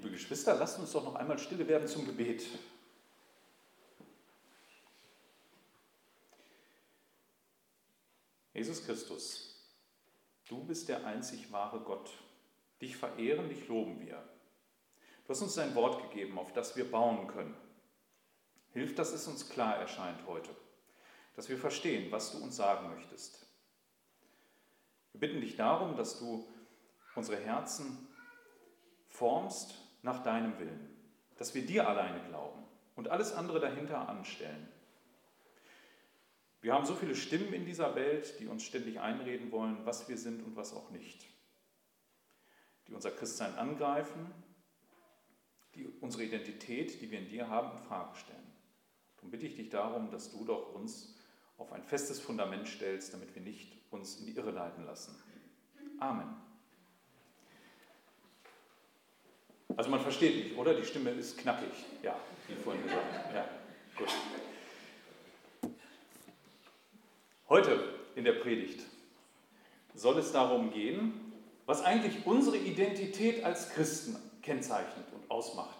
Liebe Geschwister, lasst uns doch noch einmal stille werden zum Gebet. Jesus Christus, du bist der einzig wahre Gott. Dich verehren, dich loben wir. Du hast uns dein Wort gegeben, auf das wir bauen können. Hilf, dass es uns klar erscheint heute, dass wir verstehen, was du uns sagen möchtest. Wir bitten dich darum, dass du unsere Herzen formst nach deinem Willen, dass wir dir alleine glauben und alles andere dahinter anstellen. Wir haben so viele Stimmen in dieser Welt, die uns ständig einreden wollen, was wir sind und was auch nicht, die unser Christsein angreifen, die unsere Identität, die wir in dir haben, in Frage stellen. Darum bitte ich dich darum, dass du doch uns auf ein festes Fundament stellst, damit wir nicht uns in die Irre leiten lassen. Amen. Also man versteht mich, oder? Die Stimme ist knackig. Ja, wie vorhin gesagt. Ja, gut. Heute in der Predigt soll es darum gehen, was eigentlich unsere Identität als Christen kennzeichnet und ausmacht.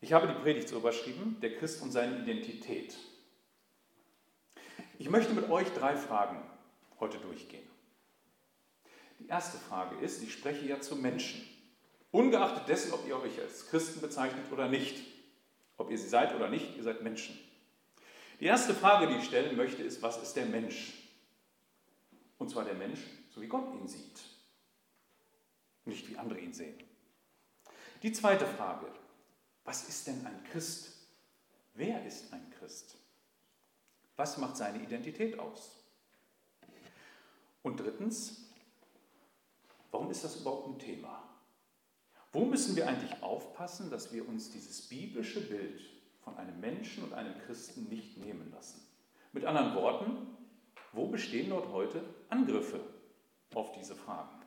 Ich habe die Predigt so überschrieben, der Christ und seine Identität. Ich möchte mit euch drei Fragen heute durchgehen. Die erste Frage ist, ich spreche ja zu Menschen. Ungeachtet dessen, ob ihr euch als Christen bezeichnet oder nicht. Ob ihr sie seid oder nicht, ihr seid Menschen. Die erste Frage, die ich stellen möchte, ist, was ist der Mensch? Und zwar der Mensch, so wie Gott ihn sieht. Nicht wie andere ihn sehen. Die zweite Frage, was ist denn ein Christ? Wer ist ein Christ? Was macht seine Identität aus? Und drittens, warum ist das überhaupt ein Thema? Wo müssen wir eigentlich aufpassen, dass wir uns dieses biblische Bild von einem Menschen und einem Christen nicht nehmen lassen? Mit anderen Worten, wo bestehen dort heute Angriffe auf diese Fragen?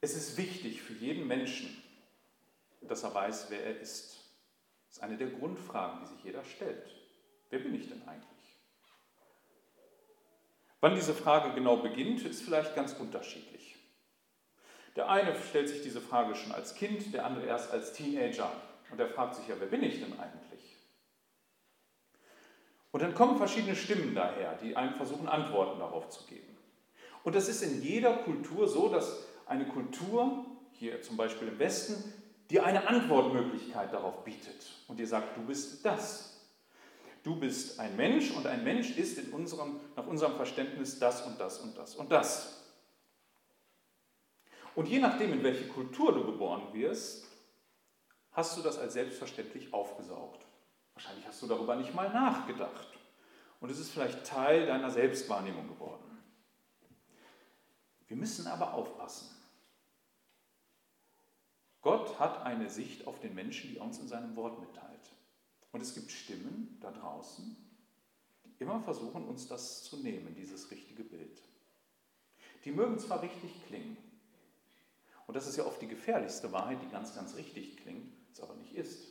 Es ist wichtig für jeden Menschen, dass er weiß, wer er ist. Das ist eine der Grundfragen, die sich jeder stellt. Wer bin ich denn eigentlich? Wann diese Frage genau beginnt, ist vielleicht ganz unterschiedlich. Der eine stellt sich diese Frage schon als Kind, der andere erst als Teenager. Und er fragt sich ja, wer bin ich denn eigentlich? Und dann kommen verschiedene Stimmen daher, die einem versuchen, Antworten darauf zu geben. Und das ist in jeder Kultur so, dass eine Kultur, hier zum Beispiel im Westen, dir eine Antwortmöglichkeit darauf bietet und dir sagt, du bist das. Du bist ein Mensch und ein Mensch ist in unserem, nach unserem Verständnis das und das und das und das. Und je nachdem, in welche Kultur du geboren wirst, hast du das als selbstverständlich aufgesaugt. Wahrscheinlich hast du darüber nicht mal nachgedacht. Und es ist vielleicht Teil deiner Selbstwahrnehmung geworden. Wir müssen aber aufpassen. Gott hat eine Sicht auf den Menschen, die er uns in seinem Wort mitteilt. Und es gibt Stimmen da draußen, die immer versuchen, uns das zu nehmen, dieses richtige Bild. Die mögen zwar richtig klingen, und das ist ja oft die gefährlichste Wahrheit, die ganz, ganz richtig klingt, es aber nicht ist.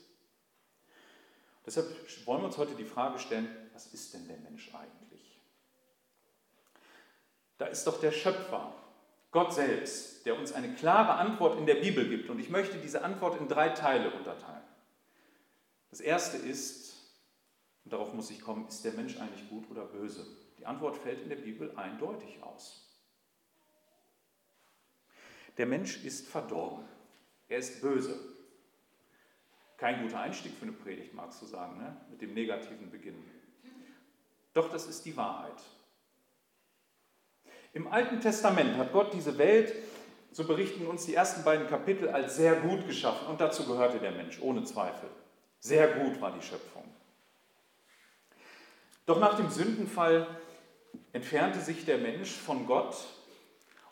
Deshalb wollen wir uns heute die Frage stellen, was ist denn der Mensch eigentlich? Da ist doch der Schöpfer, Gott selbst, der uns eine klare Antwort in der Bibel gibt. Und ich möchte diese Antwort in drei Teile unterteilen. Das erste ist, und darauf muss ich kommen, ist der Mensch eigentlich gut oder böse? Die Antwort fällt in der Bibel eindeutig aus. Der Mensch ist verdorben. Er ist böse. Kein guter Einstieg für eine Predigt, magst du sagen, ne? mit dem negativen Beginn. Doch das ist die Wahrheit. Im Alten Testament hat Gott diese Welt, so berichten uns die ersten beiden Kapitel, als sehr gut geschaffen. Und dazu gehörte der Mensch, ohne Zweifel. Sehr gut war die Schöpfung. Doch nach dem Sündenfall entfernte sich der Mensch von Gott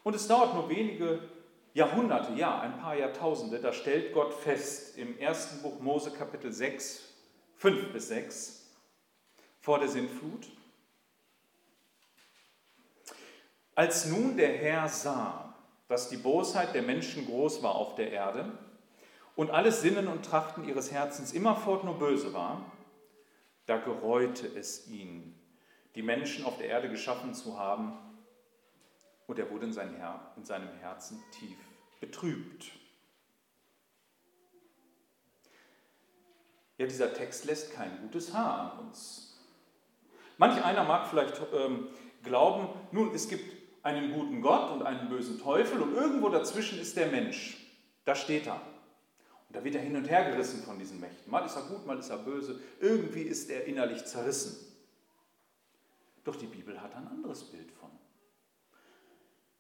und es dauert nur wenige Jahrhunderte, ja, ein paar Jahrtausende, da stellt Gott fest im ersten Buch Mose Kapitel 6, 5 bis 6, vor der Sintflut, als nun der Herr sah, dass die Bosheit der Menschen groß war auf der Erde und alles Sinnen und Trachten ihres Herzens immerfort nur böse war, da gereute es ihn, die Menschen auf der Erde geschaffen zu haben und er wurde in, sein Her in seinem Herzen tief betrübt. Ja, dieser Text lässt kein gutes Haar an uns. Manch einer mag vielleicht ähm, glauben, nun, es gibt einen guten Gott und einen bösen Teufel und irgendwo dazwischen ist der Mensch. Da steht er. Und da wird er hin und her gerissen von diesen Mächten. Mal ist er gut, mal ist er böse. Irgendwie ist er innerlich zerrissen. Doch die Bibel hat ein anderes Bild von.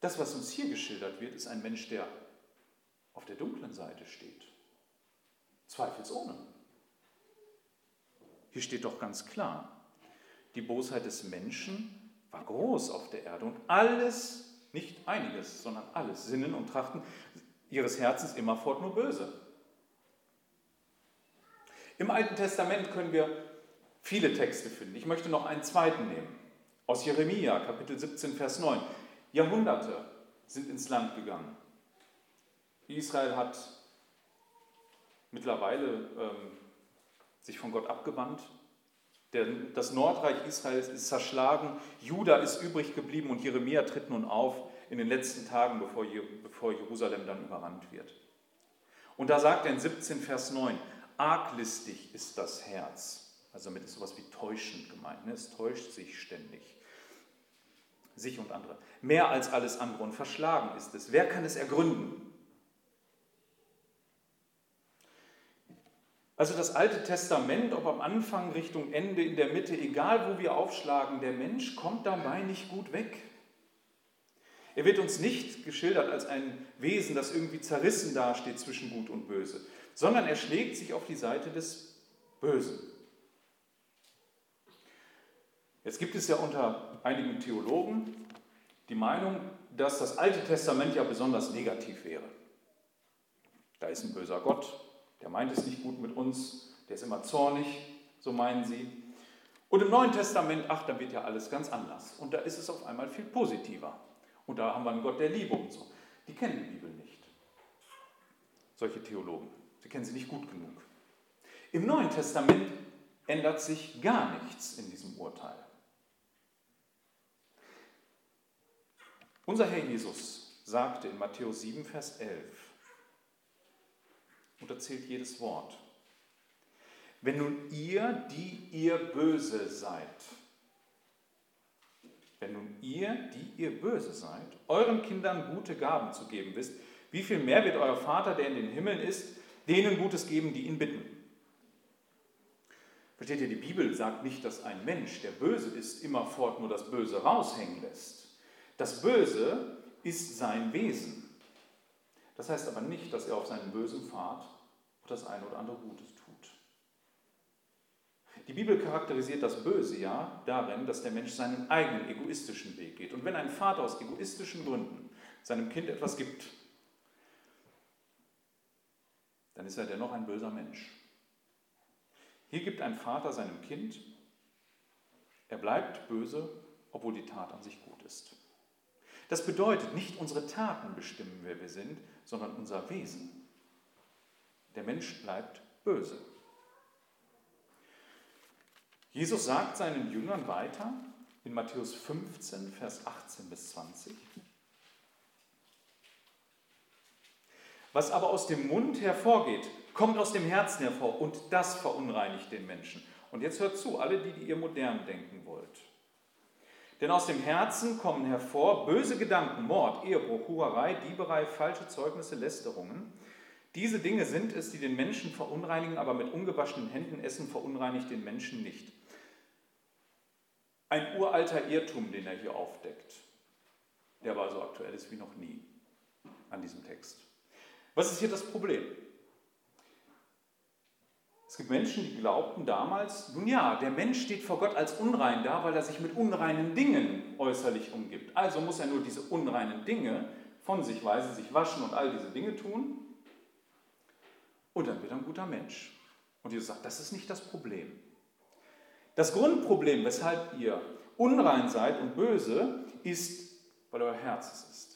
Das, was uns hier geschildert wird, ist ein Mensch, der auf der dunklen Seite steht. Zweifelsohne. Hier steht doch ganz klar, die Bosheit des Menschen war groß auf der Erde und alles, nicht einiges, sondern alles, Sinnen und Trachten ihres Herzens immerfort nur böse. Im Alten Testament können wir viele Texte finden. Ich möchte noch einen zweiten nehmen. Aus Jeremia, Kapitel 17, Vers 9. Jahrhunderte sind ins Land gegangen. Israel hat mittlerweile ähm, sich von Gott abgewandt. Denn das Nordreich Israels ist zerschlagen, Juda ist übrig geblieben und Jeremia tritt nun auf in den letzten Tagen, bevor, bevor Jerusalem dann überrannt wird. Und da sagt er in 17 Vers 9, arglistig ist das Herz. Also damit ist sowas wie täuschend gemeint. Ne? Es täuscht sich ständig. Sich und andere. Mehr als alles andere und verschlagen ist es. Wer kann es ergründen? Also das Alte Testament, ob am Anfang, Richtung Ende, in der Mitte, egal wo wir aufschlagen, der Mensch kommt dabei nicht gut weg. Er wird uns nicht geschildert als ein Wesen, das irgendwie zerrissen dasteht zwischen Gut und Böse, sondern er schlägt sich auf die Seite des Bösen. Jetzt gibt es ja unter einigen Theologen die Meinung, dass das Alte Testament ja besonders negativ wäre. Da ist ein böser Gott, der meint es nicht gut mit uns, der ist immer zornig, so meinen sie. Und im Neuen Testament, ach, da wird ja alles ganz anders. Und da ist es auf einmal viel positiver. Und da haben wir einen Gott der Liebe und so. Die kennen die Bibel nicht. Solche Theologen. Sie kennen sie nicht gut genug. Im Neuen Testament ändert sich gar nichts in diesem Urteil. Unser Herr Jesus sagte in Matthäus 7, Vers 11, und erzählt jedes Wort, wenn nun ihr, die ihr böse seid, wenn nun ihr, die ihr böse seid, euren Kindern gute Gaben zu geben wisst, wie viel mehr wird euer Vater, der in den Himmeln ist, denen Gutes geben, die ihn bitten? Versteht ihr, die Bibel sagt nicht, dass ein Mensch, der böse ist, immerfort nur das Böse raushängen lässt. Das Böse ist sein Wesen. Das heißt aber nicht, dass er auf seinem bösen Pfad das eine oder andere Gutes tut. Die Bibel charakterisiert das Böse ja darin, dass der Mensch seinen eigenen egoistischen Weg geht. Und wenn ein Vater aus egoistischen Gründen seinem Kind etwas gibt, dann ist er dennoch ein böser Mensch. Hier gibt ein Vater seinem Kind, er bleibt böse, obwohl die Tat an sich gut ist. Das bedeutet, nicht unsere Taten bestimmen, wer wir sind, sondern unser Wesen. Der Mensch bleibt böse. Jesus sagt seinen Jüngern weiter in Matthäus 15, Vers 18 bis 20. Was aber aus dem Mund hervorgeht, kommt aus dem Herzen hervor und das verunreinigt den Menschen. Und jetzt hört zu, alle, die, die ihr modern denken wollt. Denn aus dem Herzen kommen hervor böse Gedanken, Mord, Ehebruch, Hurerei, Dieberei, falsche Zeugnisse, Lästerungen. Diese Dinge sind es, die den Menschen verunreinigen, aber mit ungewaschenen Händen essen verunreinigt den Menschen nicht. Ein uralter Irrtum, den er hier aufdeckt, der aber so aktuell ist wie noch nie an diesem Text. Was ist hier das Problem? Es gibt Menschen, die glaubten damals, nun ja, der Mensch steht vor Gott als unrein da, weil er sich mit unreinen Dingen äußerlich umgibt. Also muss er nur diese unreinen Dinge von sich weisen, sich waschen und all diese Dinge tun. Und dann wird er ein guter Mensch. Und Jesus sagt, das ist nicht das Problem. Das Grundproblem, weshalb ihr unrein seid und böse, ist, weil euer Herz es ist.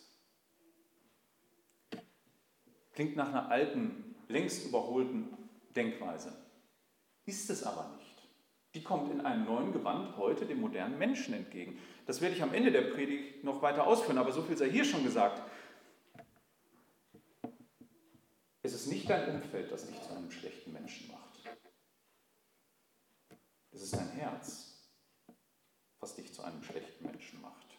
Klingt nach einer alten, längst überholten Denkweise. Ist es aber nicht. die kommt in einem neuen Gewand heute dem modernen Menschen entgegen. Das werde ich am Ende der Predigt noch weiter ausführen, aber so viel sei hier schon gesagt. Es ist nicht dein Umfeld, das dich zu einem schlechten Menschen macht. Es ist dein Herz, was dich zu einem schlechten Menschen macht.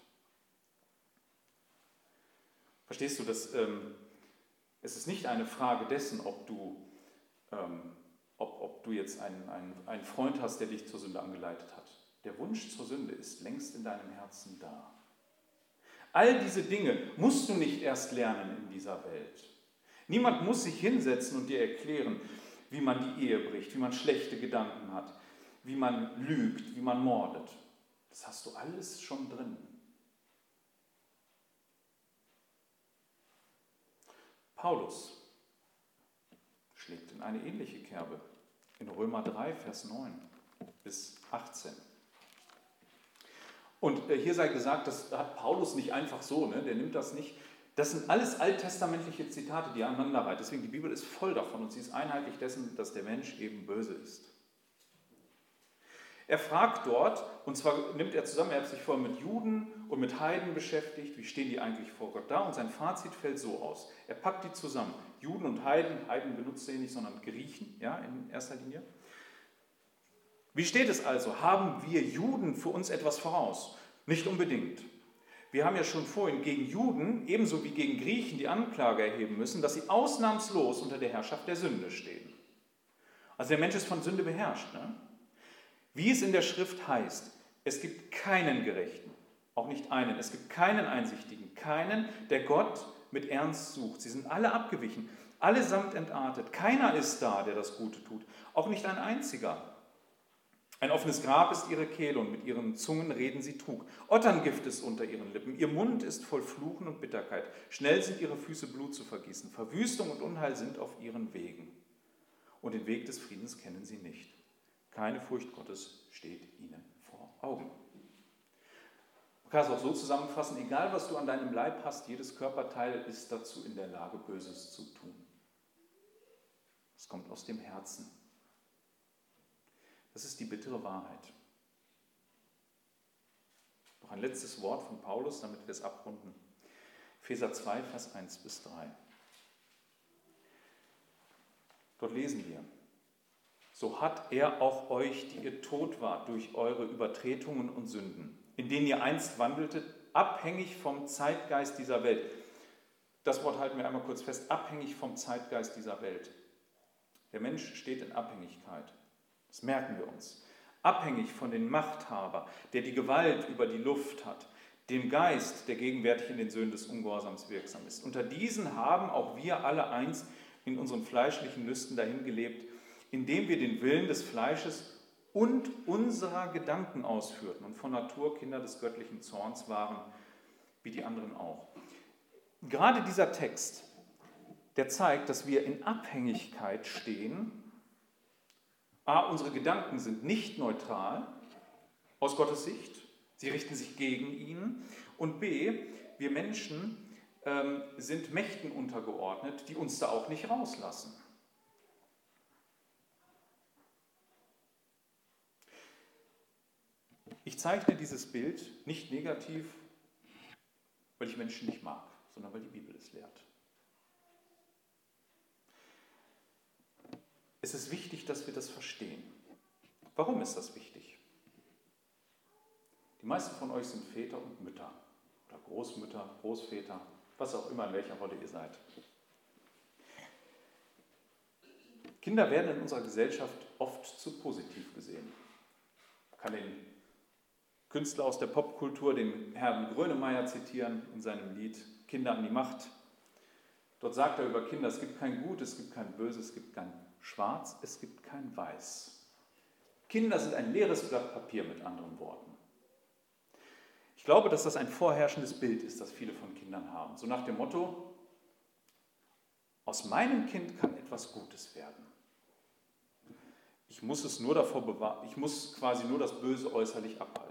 Verstehst du, dass ähm, es ist nicht eine Frage dessen, ob du, ähm, ob, ob du jetzt einen, einen, einen Freund hast, der dich zur Sünde angeleitet hat. Der Wunsch zur Sünde ist längst in deinem Herzen da. All diese Dinge musst du nicht erst lernen in dieser Welt. Niemand muss sich hinsetzen und dir erklären, wie man die Ehe bricht, wie man schlechte Gedanken hat, wie man lügt, wie man mordet. Das hast du alles schon drin. Paulus schlägt in eine ähnliche Kerbe in Römer 3, Vers 9 bis 18. Und äh, hier sei gesagt, das hat Paulus nicht einfach so, ne? der nimmt das nicht. Das sind alles alttestamentliche Zitate, die aneinander reihen. Deswegen die Bibel ist voll davon und sie ist einheitlich dessen, dass der Mensch eben böse ist. Er fragt dort, und zwar nimmt er zusammen, er hat sich vorher mit Juden und mit Heiden beschäftigt, wie stehen die eigentlich vor Gott da? Und sein Fazit fällt so aus. Er packt die zusammen. Juden und Heiden, Heiden benutzt er nicht, sondern Griechen, ja, in erster Linie. Wie steht es also? Haben wir Juden für uns etwas voraus? Nicht unbedingt. Wir haben ja schon vorhin gegen Juden ebenso wie gegen Griechen die Anklage erheben müssen, dass sie ausnahmslos unter der Herrschaft der Sünde stehen. Also der Mensch ist von Sünde beherrscht. Ne? Wie es in der Schrift heißt, es gibt keinen Gerechten, auch nicht einen, es gibt keinen Einsichtigen, keinen, der Gott mit Ernst sucht. Sie sind alle abgewichen, allesamt entartet. Keiner ist da, der das Gute tut, auch nicht ein einziger. Ein offenes Grab ist ihre Kehle und mit ihren Zungen reden sie Trug. Otterngift ist unter ihren Lippen. Ihr Mund ist voll Fluchen und Bitterkeit. Schnell sind ihre Füße Blut zu vergießen. Verwüstung und Unheil sind auf ihren Wegen. Und den Weg des Friedens kennen sie nicht. Keine Furcht Gottes steht ihnen vor Augen. Man kann es auch so zusammenfassen, egal was du an deinem Leib hast, jedes Körperteil ist dazu in der Lage, Böses zu tun. Es kommt aus dem Herzen. Das ist die bittere Wahrheit. Noch ein letztes Wort von Paulus, damit wir es abrunden. Epheser 2, Vers 1 bis 3. Dort lesen wir, so hat er auch euch, die ihr tot wart durch eure Übertretungen und Sünden, in denen ihr einst wandeltet, abhängig vom Zeitgeist dieser Welt. Das Wort halten wir einmal kurz fest, abhängig vom Zeitgeist dieser Welt. Der Mensch steht in Abhängigkeit. Das merken wir uns. Abhängig von dem Machthaber, der die Gewalt über die Luft hat, dem Geist, der gegenwärtig in den Söhnen des Ungehorsams wirksam ist. Unter diesen haben auch wir alle einst in unseren fleischlichen Lüsten dahin gelebt, indem wir den Willen des Fleisches und unserer Gedanken ausführten und von Natur Kinder des göttlichen Zorns waren, wie die anderen auch. Gerade dieser Text, der zeigt, dass wir in Abhängigkeit stehen. A, unsere Gedanken sind nicht neutral aus Gottes Sicht, sie richten sich gegen ihn. Und B, wir Menschen ähm, sind Mächten untergeordnet, die uns da auch nicht rauslassen. Ich zeichne dieses Bild nicht negativ, weil ich Menschen nicht mag, sondern weil die Bibel es lehrt. Es ist wichtig, dass wir das verstehen. Warum ist das wichtig? Die meisten von euch sind Väter und Mütter oder Großmütter, Großväter, was auch immer, in welcher Rolle ihr seid. Kinder werden in unserer Gesellschaft oft zu positiv gesehen. Ich kann den Künstler aus der Popkultur, den Herrn Grönemeyer, zitieren in seinem Lied Kinder an die Macht. Dort sagt er über Kinder, es gibt kein Gut, es gibt kein Böse, es gibt kein Schwarz, es gibt kein Weiß. Kinder sind ein leeres Blatt Papier mit anderen Worten. Ich glaube, dass das ein vorherrschendes Bild ist, das viele von Kindern haben. So nach dem Motto, aus meinem Kind kann etwas Gutes werden. Ich muss es nur davor bewahren, ich muss quasi nur das Böse äußerlich abhalten.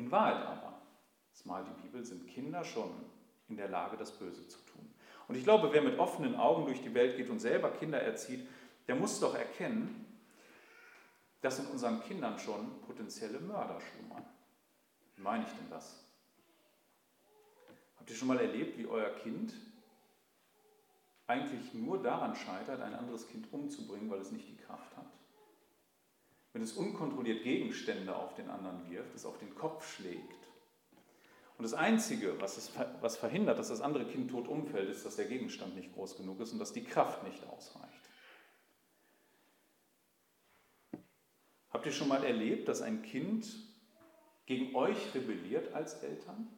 In Wahrheit aber, das malt die Bibel, sind Kinder schon in der Lage, das Böse zu tun. Und ich glaube, wer mit offenen Augen durch die Welt geht und selber Kinder erzieht, der muss doch erkennen, dass in unseren Kindern schon potenzielle Mörder schlummern. Wie meine ich denn das? Habt ihr schon mal erlebt, wie euer Kind eigentlich nur daran scheitert, ein anderes Kind umzubringen, weil es nicht die Kraft hat? Wenn es unkontrolliert Gegenstände auf den anderen wirft, es auf den Kopf schlägt. Und das Einzige, was, es, was verhindert, dass das andere Kind tot umfällt, ist, dass der Gegenstand nicht groß genug ist und dass die Kraft nicht ausreicht. Habt ihr schon mal erlebt, dass ein Kind gegen euch rebelliert als Eltern?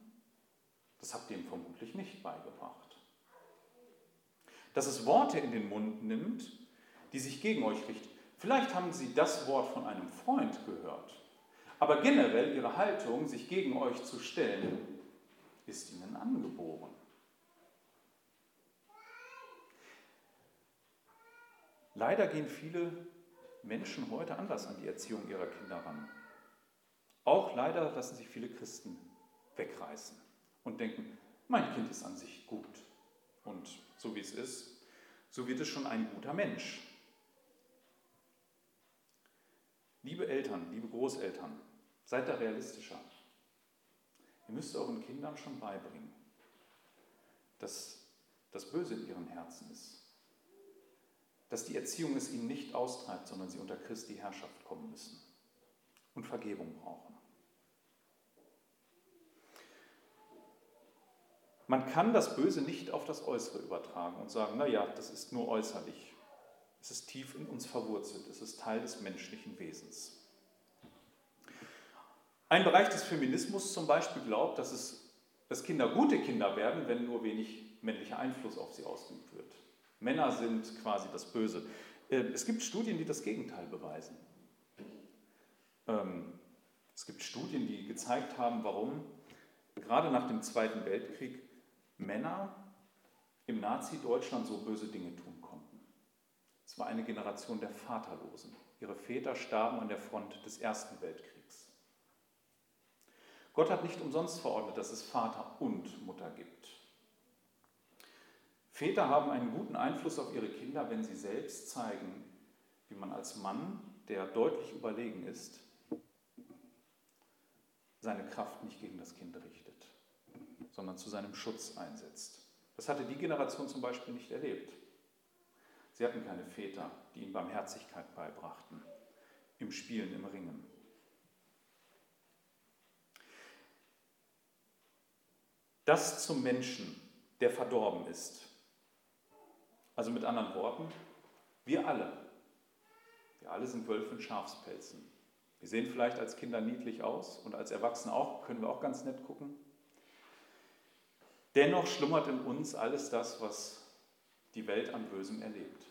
Das habt ihr ihm vermutlich nicht beigebracht. Dass es Worte in den Mund nimmt, die sich gegen euch richten. Vielleicht haben sie das Wort von einem Freund gehört, aber generell ihre Haltung, sich gegen euch zu stellen, ist ihnen angeboren. Leider gehen viele Menschen heute anders an die Erziehung ihrer Kinder ran. Auch leider lassen sich viele Christen wegreißen und denken, mein Kind ist an sich gut. Und so wie es ist, so wird es schon ein guter Mensch. Liebe Eltern, liebe Großeltern, seid da realistischer. Ihr müsst euren Kindern schon beibringen, dass das Böse in ihren Herzen ist. Dass die Erziehung es ihnen nicht austreibt, sondern sie unter Christi Herrschaft kommen müssen und Vergebung brauchen. Man kann das Böse nicht auf das Äußere übertragen und sagen, naja, das ist nur äußerlich. Es ist tief in uns verwurzelt, es ist Teil des menschlichen Wesens. Ein Bereich des Feminismus zum Beispiel glaubt, dass, es, dass Kinder gute Kinder werden, wenn nur wenig männlicher Einfluss auf sie ausgeübt wird. Männer sind quasi das Böse. Ähm, es gibt Studien, die das Gegenteil beweisen. Ähm, es gibt Studien, die gezeigt haben, warum gerade nach dem Zweiten Weltkrieg Männer im Nazi-Deutschland so böse Dinge tun. Es war eine Generation der Vaterlosen. Ihre Väter starben an der Front des Ersten Weltkriegs. Gott hat nicht umsonst verordnet, dass es Vater und Mutter gibt. Väter haben einen guten Einfluss auf ihre Kinder, wenn sie selbst zeigen, wie man als Mann, der deutlich überlegen ist, seine Kraft nicht gegen das Kind richtet, sondern zu seinem Schutz einsetzt. Das hatte die Generation zum Beispiel nicht erlebt. Sie hatten keine Väter, die ihnen Barmherzigkeit beibrachten, im Spielen, im Ringen. das zum Menschen, der verdorben ist. Also mit anderen Worten, wir alle, wir alle sind Wölfe in Schafspelzen. Wir sehen vielleicht als Kinder niedlich aus und als Erwachsene auch, können wir auch ganz nett gucken. Dennoch schlummert in uns alles das, was die Welt an Bösem erlebt.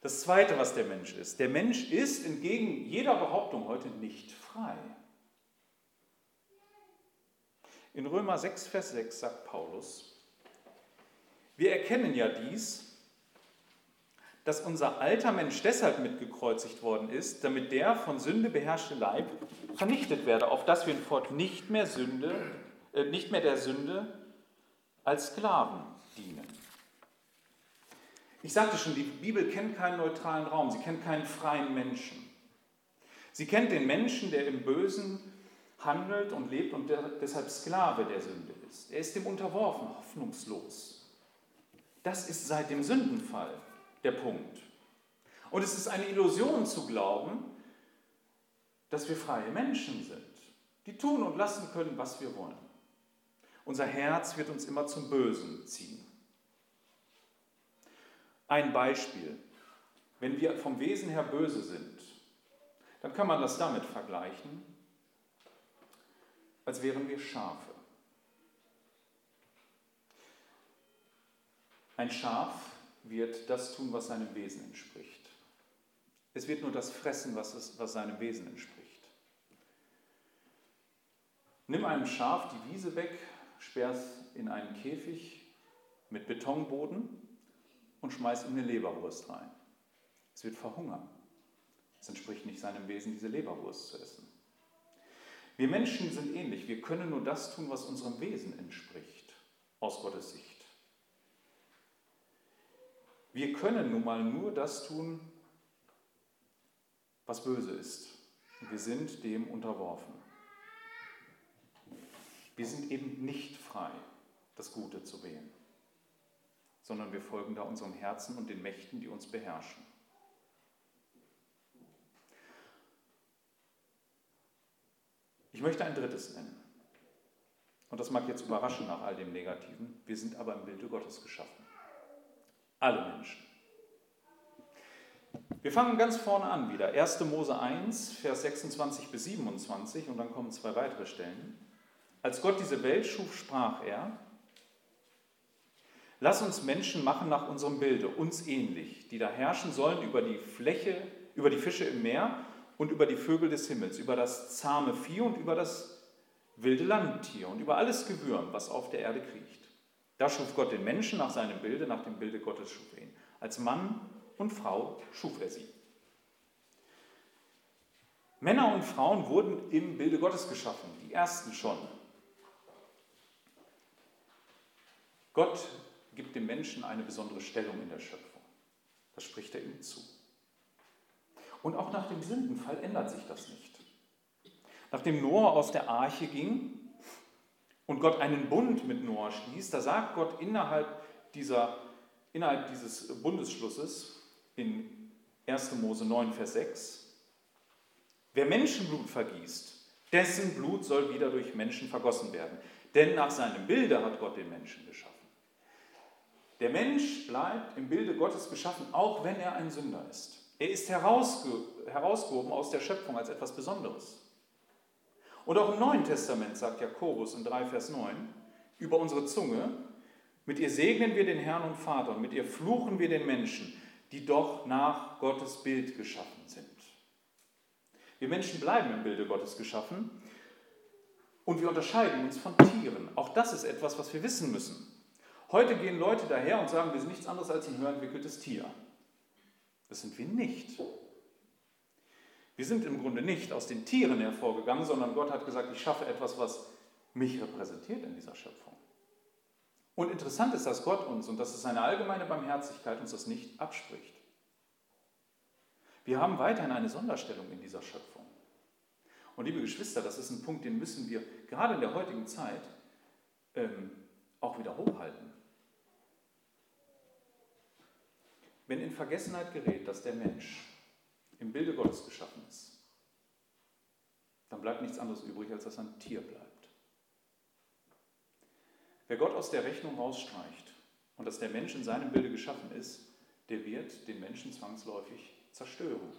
Das Zweite, was der Mensch ist. Der Mensch ist entgegen jeder Behauptung heute nicht frei. In Römer 6, Vers 6 sagt Paulus, wir erkennen ja dies, dass unser alter Mensch deshalb mitgekreuzigt worden ist, damit der von Sünde beherrschte Leib vernichtet werde, auf dass wir fort nicht mehr Sünde, äh, nicht mehr der Sünde als Sklaven dienen. Ich sagte schon, die Bibel kennt keinen neutralen Raum, sie kennt keinen freien Menschen. Sie kennt den Menschen, der im Bösen handelt und lebt und deshalb Sklave der Sünde ist. Er ist dem unterworfen, hoffnungslos. Das ist seit dem Sündenfall der Punkt. Und es ist eine Illusion zu glauben, dass wir freie Menschen sind, die tun und lassen können, was wir wollen. Unser Herz wird uns immer zum Bösen ziehen. Ein Beispiel. Wenn wir vom Wesen her böse sind, dann kann man das damit vergleichen, als wären wir Schafe. Ein Schaf wird das tun, was seinem Wesen entspricht. Es wird nur das fressen, was, es, was seinem Wesen entspricht. Nimm einem Schaf die Wiese weg, sperr es in einen Käfig mit Betonboden und schmeiß ihm eine Leberwurst rein. Es wird verhungern. Es entspricht nicht seinem Wesen, diese Leberwurst zu essen. Wir Menschen sind ähnlich. Wir können nur das tun, was unserem Wesen entspricht, aus Gottes Sicht. Wir können nun mal nur das tun, was böse ist. Wir sind dem unterworfen. Wir sind eben nicht frei, das Gute zu wählen, sondern wir folgen da unserem Herzen und den Mächten, die uns beherrschen. Ich möchte ein drittes nennen. Und das mag jetzt überraschen nach all dem Negativen. Wir sind aber im Bilde Gottes geschaffen. Alle Menschen. Wir fangen ganz vorne an wieder. 1. Mose 1, Vers 26 bis 27 und dann kommen zwei weitere Stellen. Als Gott diese Welt schuf, sprach er, Lass uns Menschen machen nach unserem Bilde, uns ähnlich, die da herrschen sollen über die Fläche, über die Fische im Meer und über die Vögel des Himmels, über das zahme Vieh und über das wilde Landtier und über alles Gewürm, was auf der Erde kriecht. Da schuf Gott den Menschen nach seinem Bilde, nach dem Bilde Gottes schuf er ihn. Als Mann und Frau schuf er sie. Männer und Frauen wurden im Bilde Gottes geschaffen, die ersten schon. Gott gibt dem Menschen eine besondere Stellung in der Schöpfung. Das spricht er ihm zu. Und auch nach dem Sündenfall ändert sich das nicht. Nachdem Noah aus der Arche ging und Gott einen Bund mit Noah schließt, da sagt Gott innerhalb, dieser, innerhalb dieses Bundesschlusses in 1. Mose 9, Vers 6, wer Menschenblut vergießt, dessen Blut soll wieder durch Menschen vergossen werden. Denn nach seinem Bilde hat Gott den Menschen geschaffen. Der Mensch bleibt im Bilde Gottes geschaffen, auch wenn er ein Sünder ist. Er ist herausge herausgehoben aus der Schöpfung als etwas Besonderes. Und auch im Neuen Testament sagt Jakobus in 3 Vers 9 über unsere Zunge, mit ihr segnen wir den Herrn und Vater und mit ihr fluchen wir den Menschen, die doch nach Gottes Bild geschaffen sind. Wir Menschen bleiben im Bilde Gottes geschaffen und wir unterscheiden uns von Tieren. Auch das ist etwas, was wir wissen müssen. Heute gehen Leute daher und sagen, wir sind nichts anderes als ein höherentwickeltes Tier. Das sind wir nicht. Wir sind im Grunde nicht aus den Tieren hervorgegangen, sondern Gott hat gesagt, ich schaffe etwas, was mich repräsentiert in dieser Schöpfung. Und interessant ist, dass Gott uns, und das ist seine allgemeine Barmherzigkeit, uns das nicht abspricht. Wir haben weiterhin eine Sonderstellung in dieser Schöpfung. Und liebe Geschwister, das ist ein Punkt, den müssen wir gerade in der heutigen Zeit ähm, auch wieder hochhalten. Wenn in Vergessenheit gerät, dass der Mensch im Bilde Gottes geschaffen ist, dann bleibt nichts anderes übrig, als dass ein Tier bleibt. Wer Gott aus der Rechnung rausstreicht und dass der Mensch in seinem Bilde geschaffen ist, der wird den Menschen zwangsläufig zerstören.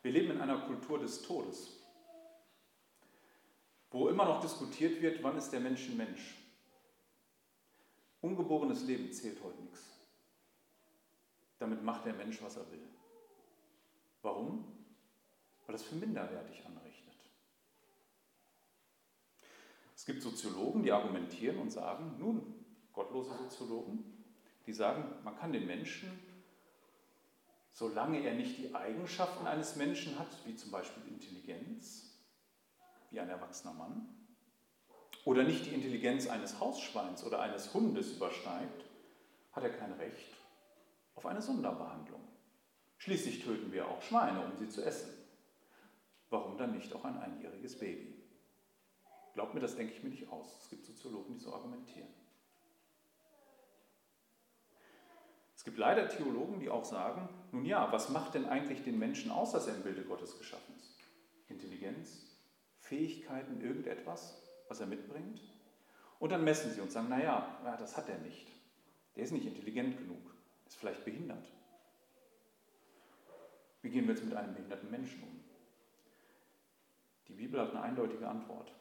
Wir leben in einer Kultur des Todes, wo immer noch diskutiert wird, wann ist der Mensch ein Mensch. Ungeborenes Leben zählt heute nichts. Damit macht der Mensch, was er will. Warum? Weil das für minderwertig anrechnet. Es gibt Soziologen, die argumentieren und sagen, nun, gottlose Soziologen, die sagen, man kann den Menschen, solange er nicht die Eigenschaften eines Menschen hat, wie zum Beispiel Intelligenz, wie ein erwachsener Mann, oder nicht die Intelligenz eines Hausschweins oder eines Hundes übersteigt, hat er kein Recht auf eine Sonderbehandlung. Schließlich töten wir auch Schweine, um sie zu essen. Warum dann nicht auch ein einjähriges Baby? Glaubt mir, das denke ich mir nicht aus. Es gibt Soziologen, die so argumentieren. Es gibt leider Theologen, die auch sagen, nun ja, was macht denn eigentlich den Menschen aus, dass er im Bilde Gottes geschaffen ist? Intelligenz, Fähigkeiten, irgendetwas, was er mitbringt? Und dann messen sie und sagen, naja, ja, das hat er nicht. Der ist nicht intelligent genug ist vielleicht behindert. Wie gehen wir jetzt mit einem behinderten Menschen um? Die Bibel hat eine eindeutige Antwort.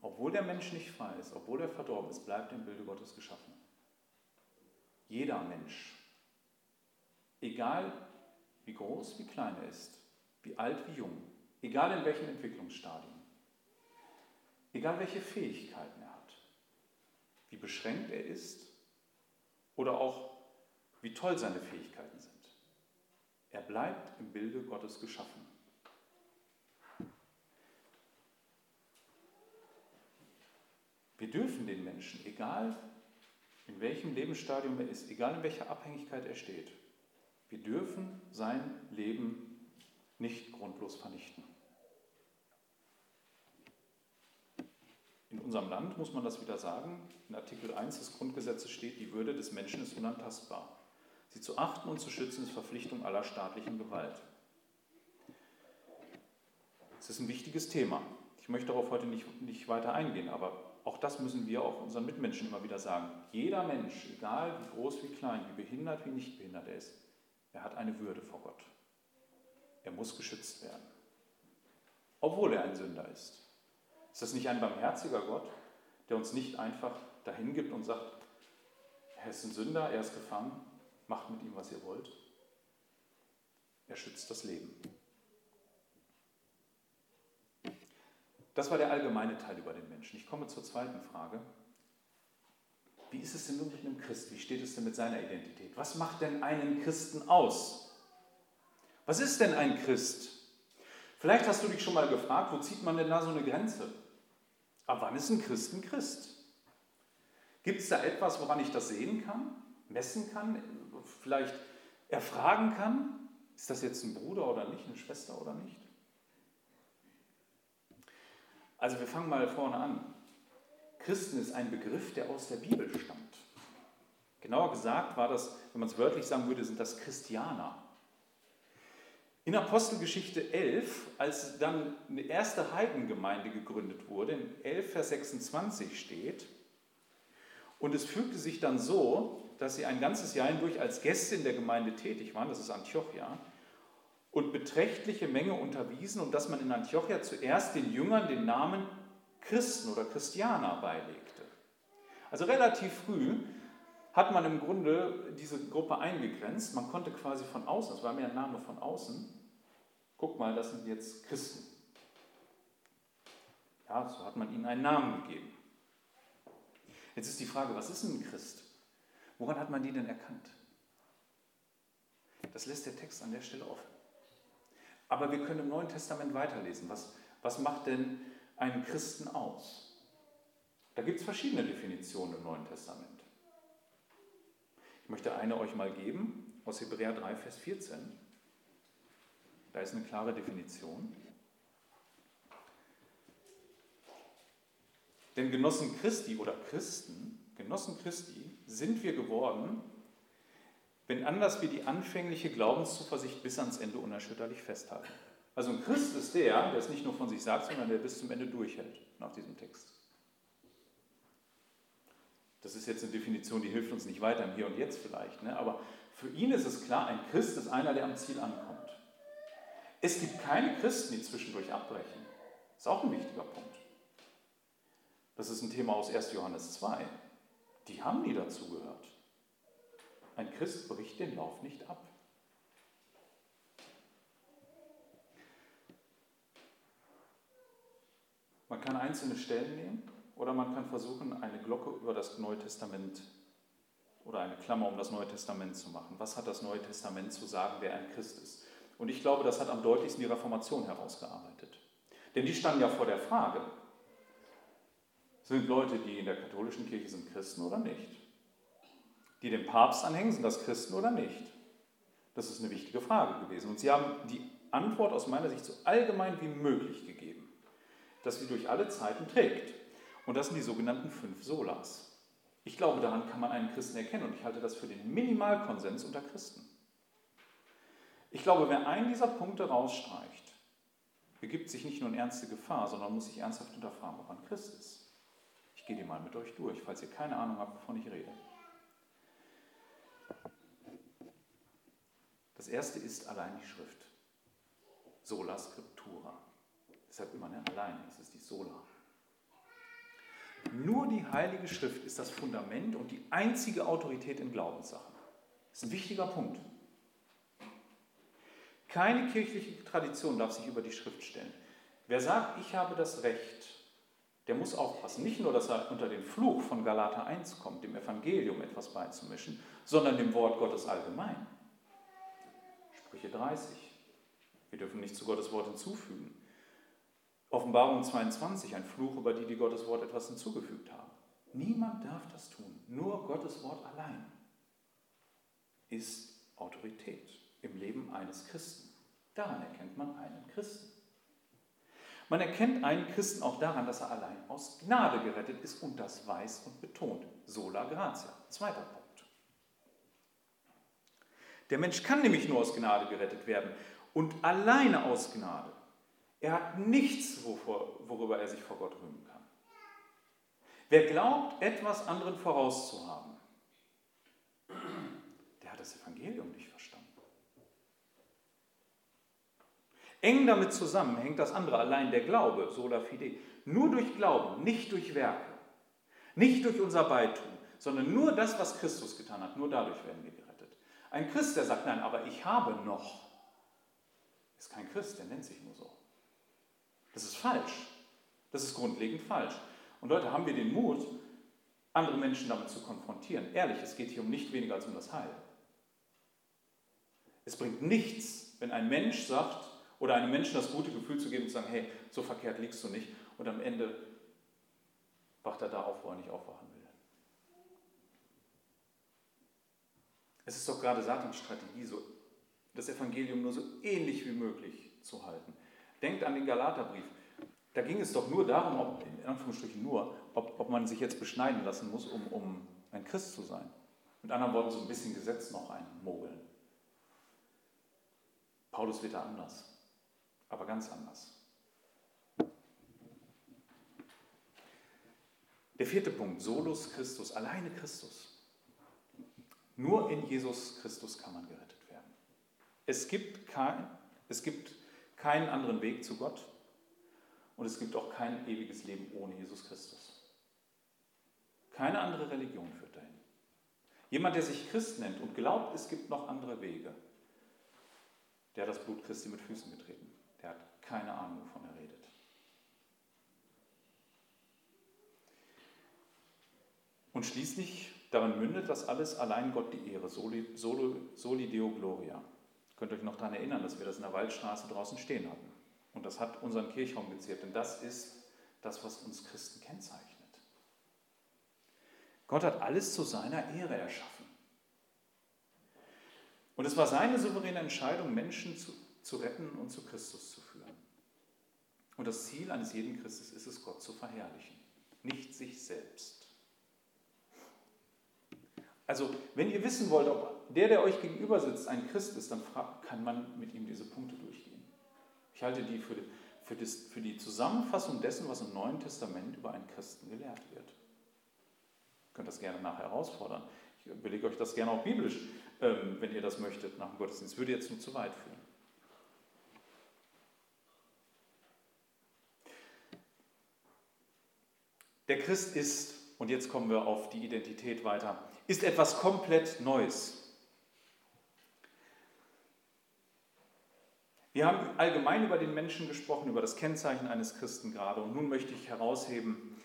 Obwohl der Mensch nicht frei ist, obwohl er verdorben ist, bleibt im Bilde Gottes geschaffen. Jeder Mensch, egal wie groß, wie klein er ist, wie alt, wie jung, egal in welchen Entwicklungsstadien, egal welche Fähigkeiten er hat, wie beschränkt er ist oder auch wie toll seine Fähigkeiten sind. Er bleibt im Bilde Gottes geschaffen. Wir dürfen den Menschen, egal in welchem Lebensstadium er ist, egal in welcher Abhängigkeit er steht, wir dürfen sein Leben nicht grundlos vernichten. In unserem Land muss man das wieder sagen. In Artikel 1 des Grundgesetzes steht, die Würde des Menschen ist unantastbar. Sie zu achten und zu schützen ist Verpflichtung aller staatlichen Gewalt. Es ist ein wichtiges Thema. Ich möchte darauf heute nicht, nicht weiter eingehen, aber auch das müssen wir auch unseren Mitmenschen immer wieder sagen. Jeder Mensch, egal wie groß, wie klein, wie behindert, wie nicht behindert er ist, er hat eine Würde vor Gott. Er muss geschützt werden, obwohl er ein Sünder ist. Ist das nicht ein barmherziger Gott, der uns nicht einfach dahin gibt und sagt, er ist ein Sünder, er ist gefangen, macht mit ihm, was ihr wollt? Er schützt das Leben. Das war der allgemeine Teil über den Menschen. Ich komme zur zweiten Frage. Wie ist es denn nun mit einem Christ? Wie steht es denn mit seiner Identität? Was macht denn einen Christen aus? Was ist denn ein Christ? Vielleicht hast du dich schon mal gefragt, wo zieht man denn da so eine Grenze? Aber wann ist ein Christ ein Christ? Gibt es da etwas, woran ich das sehen kann, messen kann, vielleicht erfragen kann? Ist das jetzt ein Bruder oder nicht, eine Schwester oder nicht? Also wir fangen mal vorne an. Christen ist ein Begriff, der aus der Bibel stammt. Genauer gesagt war das, wenn man es wörtlich sagen würde, sind das Christianer. In Apostelgeschichte 11, als dann eine erste Heidengemeinde gegründet wurde, in 11 Vers 26 steht, und es fügte sich dann so, dass sie ein ganzes Jahr hindurch als Gäste in der Gemeinde tätig waren, das ist Antiochia, und beträchtliche Menge unterwiesen und dass man in Antiochia zuerst den Jüngern den Namen Christen oder Christianer beilegte. Also relativ früh hat man im Grunde diese Gruppe eingegrenzt. Man konnte quasi von außen, das war mehr ein Name von außen, guck mal, das sind jetzt Christen. Ja, so hat man ihnen einen Namen gegeben. Jetzt ist die Frage, was ist ein Christ? Woran hat man die denn erkannt? Das lässt der Text an der Stelle offen. Aber wir können im Neuen Testament weiterlesen. Was, was macht denn einen Christen aus? Da gibt es verschiedene Definitionen im Neuen Testament. Ich möchte eine euch mal geben aus Hebräer 3, Vers 14. Da ist eine klare Definition. Denn Genossen Christi oder Christen, Genossen Christi sind wir geworden, wenn anders wir die anfängliche Glaubenszuversicht bis ans Ende unerschütterlich festhalten. Also ein Christ ist der, der es nicht nur von sich sagt, sondern der bis zum Ende durchhält nach diesem Text. Das ist jetzt eine Definition, die hilft uns nicht weiter im Hier und Jetzt vielleicht, ne? aber für ihn ist es klar, ein Christ ist einer, der am Ziel ankommt. Es gibt keine Christen, die zwischendurch abbrechen. Das ist auch ein wichtiger Punkt. Das ist ein Thema aus 1. Johannes 2. Die haben nie dazugehört. Ein Christ bricht den Lauf nicht ab. Man kann einzelne Stellen nehmen oder man kann versuchen, eine Glocke über das Neue Testament oder eine Klammer um das Neue Testament zu machen. Was hat das Neue Testament zu sagen, wer ein Christ ist? Und ich glaube, das hat am deutlichsten die Reformation herausgearbeitet. Denn die standen ja vor der Frage, sind Leute, die in der katholischen Kirche sind, Christen oder nicht? die dem Papst anhängen, sind das Christen oder nicht? Das ist eine wichtige Frage gewesen. Und sie haben die Antwort aus meiner Sicht so allgemein wie möglich gegeben, dass sie durch alle Zeiten trägt. Und das sind die sogenannten fünf Solas. Ich glaube, daran kann man einen Christen erkennen und ich halte das für den Minimalkonsens unter Christen. Ich glaube, wer einen dieser Punkte rausstreicht, begibt sich nicht nur in ernste Gefahr, sondern muss sich ernsthaft hinterfragen, ob ein Christ ist. Ich gehe die mal mit euch durch, falls ihr keine Ahnung habt, wovon ich rede. Das erste ist allein die Schrift. Sola Scriptura. Deshalb immer ne, allein, das ist die Sola. Nur die Heilige Schrift ist das Fundament und die einzige Autorität in Glaubenssachen. Das ist ein wichtiger Punkt. Keine kirchliche Tradition darf sich über die Schrift stellen. Wer sagt, ich habe das Recht, der muss aufpassen. Nicht nur, dass er unter den Fluch von Galater 1 kommt, dem Evangelium etwas beizumischen, sondern dem Wort Gottes allgemein. Sprüche 30. Wir dürfen nicht zu Gottes Wort hinzufügen. Offenbarung 22, ein Fluch über die, die Gottes Wort etwas hinzugefügt haben. Niemand darf das tun. Nur Gottes Wort allein ist Autorität im Leben eines Christen. Daran erkennt man einen Christen. Man erkennt einen Christen auch daran, dass er allein aus Gnade gerettet ist und das weiß und betont. Sola gratia. Zweiter Punkt. Der Mensch kann nämlich nur aus Gnade gerettet werden und alleine aus Gnade. Er hat nichts, worüber er sich vor Gott rühmen kann. Wer glaubt, etwas anderen vorauszuhaben, der hat das Evangelium nicht Eng damit zusammen hängt das andere, allein der Glaube, sola fide. Nur durch Glauben, nicht durch Werke, nicht durch unser Beitun, sondern nur das, was Christus getan hat, nur dadurch werden wir gerettet. Ein Christ, der sagt, nein, aber ich habe noch, ist kein Christ, der nennt sich nur so. Das ist falsch. Das ist grundlegend falsch. Und Leute, haben wir den Mut, andere Menschen damit zu konfrontieren. Ehrlich, es geht hier um nicht weniger als um das Heil. Es bringt nichts, wenn ein Mensch sagt, oder einem Menschen das gute Gefühl zu geben und zu sagen, hey, so verkehrt liegst du nicht. Und am Ende wacht er da auf, wo er nicht aufwachen will. Es ist doch gerade Satans Strategie, so das Evangelium nur so ähnlich wie möglich zu halten. Denkt an den Galaterbrief. Da ging es doch nur darum, ob, in Anführungsstrichen nur, ob, ob man sich jetzt beschneiden lassen muss, um, um ein Christ zu sein. Mit anderen Worten, so ein bisschen Gesetz noch reinmogeln. Paulus wird da anders, aber ganz anders. Der vierte Punkt, Solus Christus, alleine Christus. Nur in Jesus Christus kann man gerettet werden. Es gibt, kein, es gibt keinen anderen Weg zu Gott und es gibt auch kein ewiges Leben ohne Jesus Christus. Keine andere Religion führt dahin. Jemand, der sich Christ nennt und glaubt, es gibt noch andere Wege, der hat das Blut Christi mit Füßen getreten. Keine Ahnung, wovon er redet. Und schließlich, darin mündet das alles allein Gott die Ehre, soli, solo, soli Deo Gloria. Könnt ihr euch noch daran erinnern, dass wir das in der Waldstraße draußen stehen hatten. Und das hat unseren Kirchraum geziert, denn das ist das, was uns Christen kennzeichnet. Gott hat alles zu seiner Ehre erschaffen. Und es war seine souveräne Entscheidung, Menschen zu, zu retten und zu Christus zu führen. Und das Ziel eines jeden Christus ist es, Gott zu verherrlichen, nicht sich selbst. Also, wenn ihr wissen wollt, ob der, der euch gegenüber sitzt, ein Christ ist, dann kann man mit ihm diese Punkte durchgehen. Ich halte die für, für, das, für die Zusammenfassung dessen, was im Neuen Testament über einen Christen gelehrt wird. Ihr könnt das gerne nachher herausfordern. Ich belege euch das gerne auch biblisch, ähm, wenn ihr das möchtet, nach dem Gottesdienst. Würde jetzt nur zu weit führen. Der Christ ist, und jetzt kommen wir auf die Identität weiter, ist etwas komplett Neues. Wir haben allgemein über den Menschen gesprochen, über das Kennzeichen eines Christen gerade. Und nun möchte ich herausheben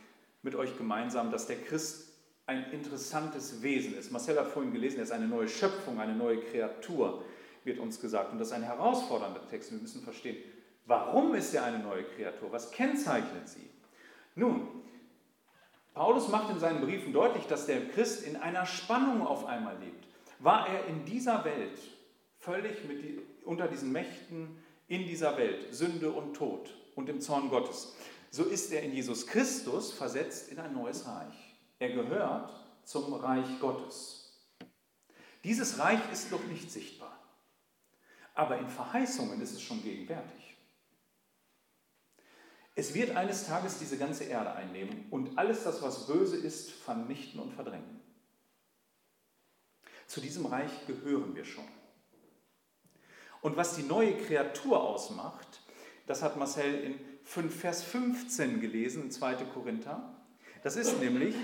mit euch gemeinsam, dass der Christ ein interessantes Wesen ist. Marcel hat vorhin gelesen, er ist eine neue Schöpfung, eine neue Kreatur, wird uns gesagt. Und das ist ein herausfordernder Text. Wir müssen verstehen, warum ist er eine neue Kreatur? Was kennzeichnet sie? Nun, Paulus macht in seinen Briefen deutlich, dass der Christ in einer Spannung auf einmal lebt. War er in dieser Welt völlig die, unter diesen Mächten in dieser Welt, Sünde und Tod und im Zorn Gottes, so ist er in Jesus Christus versetzt in ein neues Reich. Er gehört zum Reich Gottes. Dieses Reich ist noch nicht sichtbar, aber in Verheißungen ist es schon gegenwärtig. Es wird eines Tages diese ganze Erde einnehmen und alles das, was böse ist, vernichten und verdrängen. Zu diesem Reich gehören wir schon. Und was die neue Kreatur ausmacht, das hat Marcel in 5, Vers 15 gelesen, in 2. Korinther. Das ist nämlich,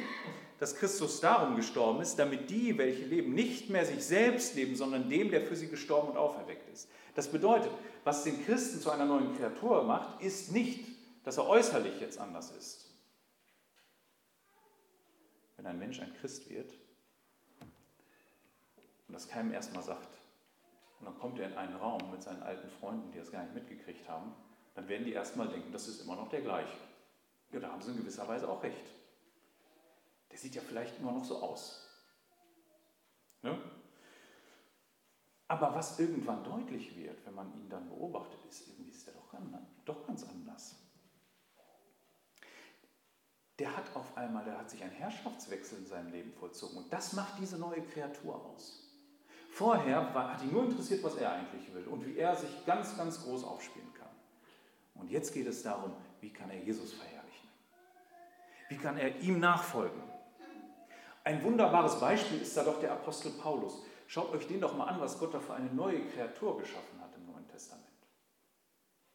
dass Christus darum gestorben ist, damit die, welche leben, nicht mehr sich selbst leben, sondern dem, der für sie gestorben und auferweckt ist. Das bedeutet, was den Christen zu einer neuen Kreatur macht, ist nicht dass er äußerlich jetzt anders ist. Wenn ein Mensch ein Christ wird und das keinem erstmal sagt, und dann kommt er in einen Raum mit seinen alten Freunden, die das gar nicht mitgekriegt haben, dann werden die erstmal denken, das ist immer noch der gleiche. Ja, da haben sie in gewisser Weise auch recht. Der sieht ja vielleicht immer noch so aus. Ne? Aber was irgendwann deutlich wird, wenn man ihn dann beobachtet, ist, irgendwie ist er doch, doch ganz anders. Der hat auf einmal, der hat sich ein Herrschaftswechsel in seinem Leben vollzogen. Und das macht diese neue Kreatur aus. Vorher war, hat ihn nur interessiert, was er eigentlich will und wie er sich ganz, ganz groß aufspielen kann. Und jetzt geht es darum, wie kann er Jesus verherrlichen? Wie kann er ihm nachfolgen? Ein wunderbares Beispiel ist da doch der Apostel Paulus. Schaut euch den doch mal an, was Gott da für eine neue Kreatur geschaffen hat im Neuen Testament.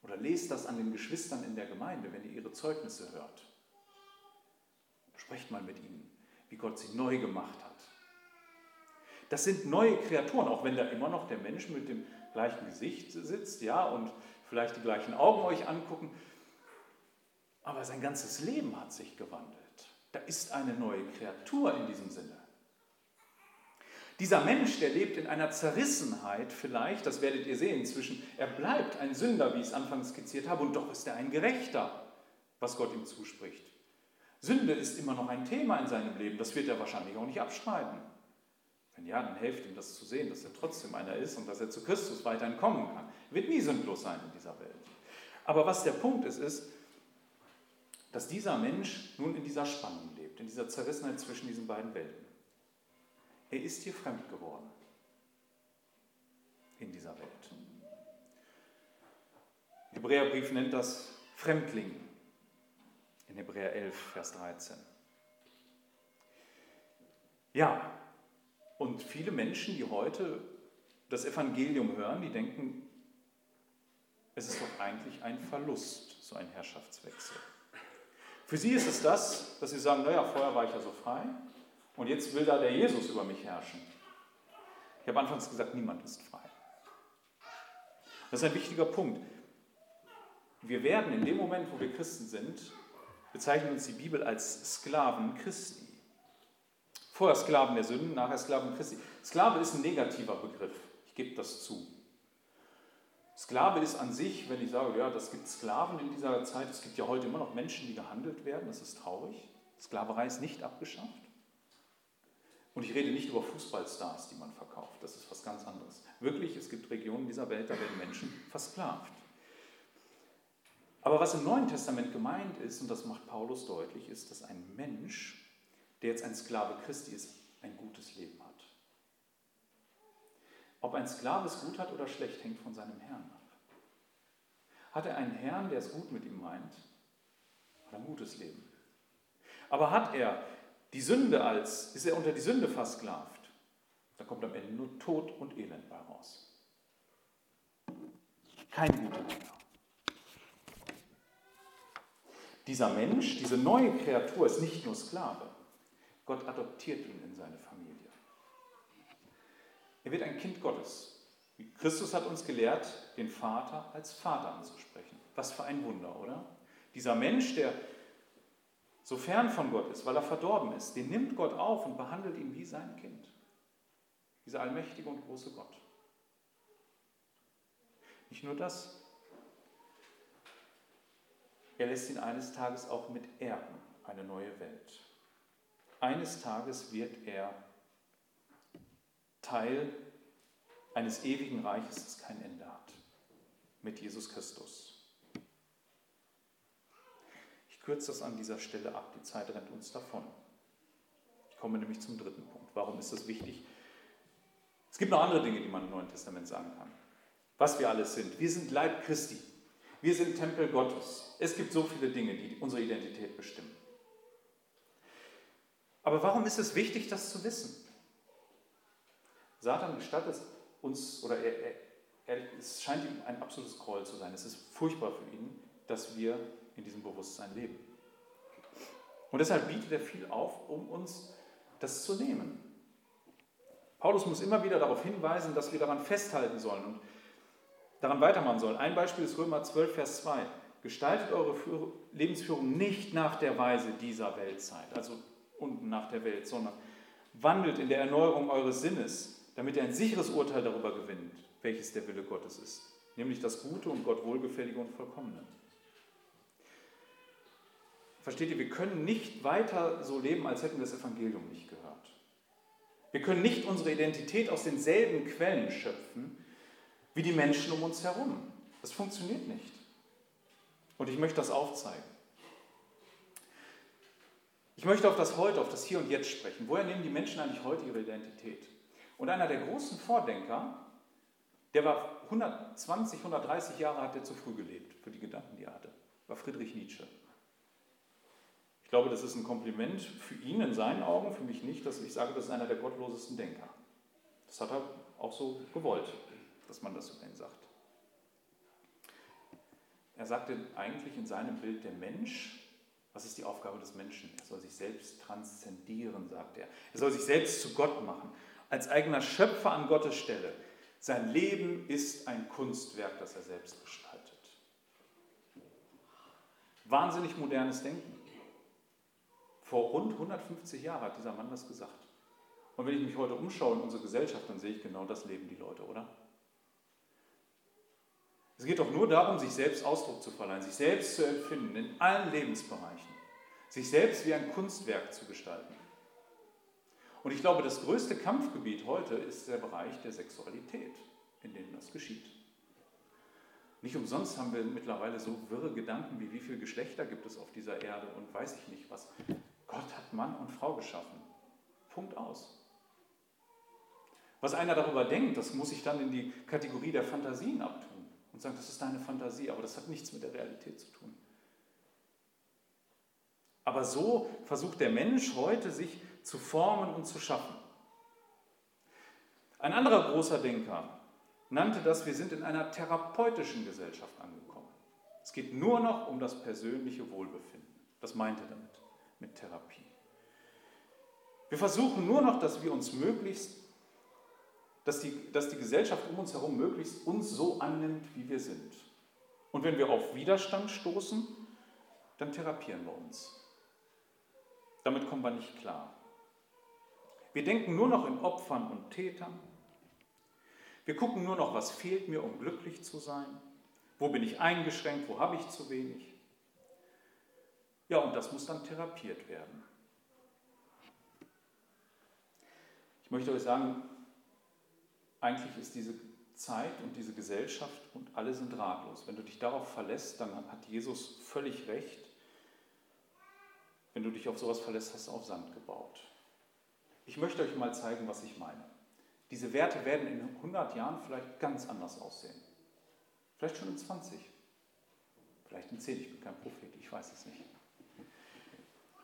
Oder lest das an den Geschwistern in der Gemeinde, wenn ihr ihre Zeugnisse hört. Sprecht mal mit ihnen, wie Gott sie neu gemacht hat. Das sind neue Kreaturen, auch wenn da immer noch der Mensch mit dem gleichen Gesicht sitzt, ja, und vielleicht die gleichen Augen euch angucken. Aber sein ganzes Leben hat sich gewandelt. Da ist eine neue Kreatur in diesem Sinne. Dieser Mensch, der lebt in einer Zerrissenheit vielleicht, das werdet ihr sehen, zwischen er bleibt ein Sünder, wie ich es anfangs skizziert habe, und doch ist er ein Gerechter, was Gott ihm zuspricht. Sünde ist immer noch ein Thema in seinem Leben, das wird er wahrscheinlich auch nicht abstreiten. Wenn ja, dann helft ihm das zu sehen, dass er trotzdem einer ist und dass er zu Christus weiterhin kommen kann. Er wird nie sündlos sein in dieser Welt. Aber was der Punkt ist, ist, dass dieser Mensch nun in dieser Spannung lebt, in dieser Zerrissenheit zwischen diesen beiden Welten. Er ist hier fremd geworden in dieser Welt. Der Hebräerbrief nennt das Fremdling in Hebräer 11, Vers 13. Ja, und viele Menschen, die heute das Evangelium hören, die denken, es ist doch eigentlich ein Verlust, so ein Herrschaftswechsel. Für sie ist es das, dass sie sagen, naja, vorher war ich ja so frei, und jetzt will da der Jesus über mich herrschen. Ich habe anfangs gesagt, niemand ist frei. Das ist ein wichtiger Punkt. Wir werden in dem Moment, wo wir Christen sind, bezeichnen uns die Bibel als Sklaven Christi. Vorher Sklaven der Sünden, nachher Sklaven Christi. Sklave ist ein negativer Begriff, ich gebe das zu. Sklave ist an sich, wenn ich sage, ja, das gibt Sklaven in dieser Zeit, es gibt ja heute immer noch Menschen, die gehandelt werden, das ist traurig. Sklaverei ist nicht abgeschafft. Und ich rede nicht über Fußballstars, die man verkauft. Das ist was ganz anderes. Wirklich, es gibt Regionen dieser Welt, da werden Menschen versklavt. Aber was im Neuen Testament gemeint ist, und das macht Paulus deutlich, ist, dass ein Mensch, der jetzt ein Sklave Christi ist, ein gutes Leben hat. Ob ein Sklave es gut hat oder schlecht, hängt von seinem Herrn ab. Hat er einen Herrn, der es gut mit ihm meint, hat er ein gutes Leben. Aber hat er die Sünde als, ist er unter die Sünde versklavt, da kommt am Ende nur Tod und Elend bei raus. Kein guter Diener. Dieser Mensch, diese neue Kreatur ist nicht nur Sklave. Gott adoptiert ihn in seine Familie. Er wird ein Kind Gottes. Christus hat uns gelehrt, den Vater als Vater anzusprechen. Was für ein Wunder, oder? Dieser Mensch, der so fern von Gott ist, weil er verdorben ist, den nimmt Gott auf und behandelt ihn wie sein Kind. Dieser allmächtige und große Gott. Nicht nur das, er lässt ihn eines Tages auch mit erben, eine neue Welt. Eines Tages wird er Teil eines ewigen Reiches, das kein Ende hat, mit Jesus Christus. Ich kürze das an dieser Stelle ab, die Zeit rennt uns davon. Ich komme nämlich zum dritten Punkt. Warum ist das wichtig? Es gibt noch andere Dinge, die man im Neuen Testament sagen kann. Was wir alles sind. Wir sind Leib Christi. Wir sind Tempel Gottes. Es gibt so viele Dinge, die unsere Identität bestimmen. Aber warum ist es wichtig, das zu wissen? Satan gestattet uns, oder er, er, er, es scheint ihm ein absolutes Gräuel zu sein. Es ist furchtbar für ihn, dass wir in diesem Bewusstsein leben. Und deshalb bietet er viel auf, um uns das zu nehmen. Paulus muss immer wieder darauf hinweisen, dass wir daran festhalten sollen und daran weitermachen sollen. Ein Beispiel ist Römer 12, Vers 2. Gestaltet eure Lebensführung nicht nach der Weise dieser Weltzeit, also unten nach der Welt, sondern wandelt in der Erneuerung eures Sinnes, damit ihr ein sicheres Urteil darüber gewinnt, welches der Wille Gottes ist, nämlich das Gute und Gott wohlgefällige und vollkommene. Versteht ihr, wir können nicht weiter so leben, als hätten wir das Evangelium nicht gehört. Wir können nicht unsere Identität aus denselben Quellen schöpfen wie die Menschen um uns herum. Das funktioniert nicht. Und ich möchte das aufzeigen. Ich möchte auf das Heute, auf das Hier und Jetzt sprechen. Woher nehmen die Menschen eigentlich heute ihre Identität? Und einer der großen Vordenker, der war 120, 130 Jahre, hat er zu früh gelebt für die Gedanken, die er hatte, war Friedrich Nietzsche. Ich glaube, das ist ein Kompliment für ihn in seinen Augen, für mich nicht, dass ich sage, das ist einer der gottlosesten Denker. Das hat er auch so gewollt, dass man das über ihn sagt. Er sagte eigentlich in seinem Bild, der Mensch was ist die Aufgabe des Menschen? Er soll sich selbst transzendieren, sagt er. Er soll sich selbst zu Gott machen, als eigener Schöpfer an Gottes Stelle. Sein Leben ist ein Kunstwerk, das er selbst gestaltet. Wahnsinnig modernes Denken. Vor rund 150 Jahren hat dieser Mann das gesagt. Und wenn ich mich heute umschaue in unsere Gesellschaft, dann sehe ich genau das leben die Leute, oder? Es geht doch nur darum, sich selbst Ausdruck zu verleihen, sich selbst zu empfinden in allen Lebensbereichen, sich selbst wie ein Kunstwerk zu gestalten. Und ich glaube, das größte Kampfgebiet heute ist der Bereich der Sexualität, in dem das geschieht. Nicht umsonst haben wir mittlerweile so wirre Gedanken wie wie viele Geschlechter gibt es auf dieser Erde und weiß ich nicht was. Gott hat Mann und Frau geschaffen. Punkt aus. Was einer darüber denkt, das muss ich dann in die Kategorie der Fantasien abtun und sagen, das ist deine Fantasie, aber das hat nichts mit der Realität zu tun. Aber so versucht der Mensch heute, sich zu formen und zu schaffen. Ein anderer großer Denker nannte das, wir sind in einer therapeutischen Gesellschaft angekommen. Es geht nur noch um das persönliche Wohlbefinden. Das meinte er damit, mit Therapie. Wir versuchen nur noch, dass wir uns möglichst dass die, dass die Gesellschaft um uns herum möglichst uns so annimmt, wie wir sind. Und wenn wir auf Widerstand stoßen, dann therapieren wir uns. Damit kommen wir nicht klar. Wir denken nur noch in Opfern und Tätern. Wir gucken nur noch, was fehlt mir, um glücklich zu sein. Wo bin ich eingeschränkt, wo habe ich zu wenig. Ja, und das muss dann therapiert werden. Ich möchte euch sagen, eigentlich ist diese Zeit und diese Gesellschaft und alle sind ratlos. Wenn du dich darauf verlässt, dann hat Jesus völlig recht. Wenn du dich auf sowas verlässt, hast du auf Sand gebaut. Ich möchte euch mal zeigen, was ich meine. Diese Werte werden in 100 Jahren vielleicht ganz anders aussehen. Vielleicht schon in 20. Vielleicht in 10. Ich bin kein Prophet, ich weiß es nicht.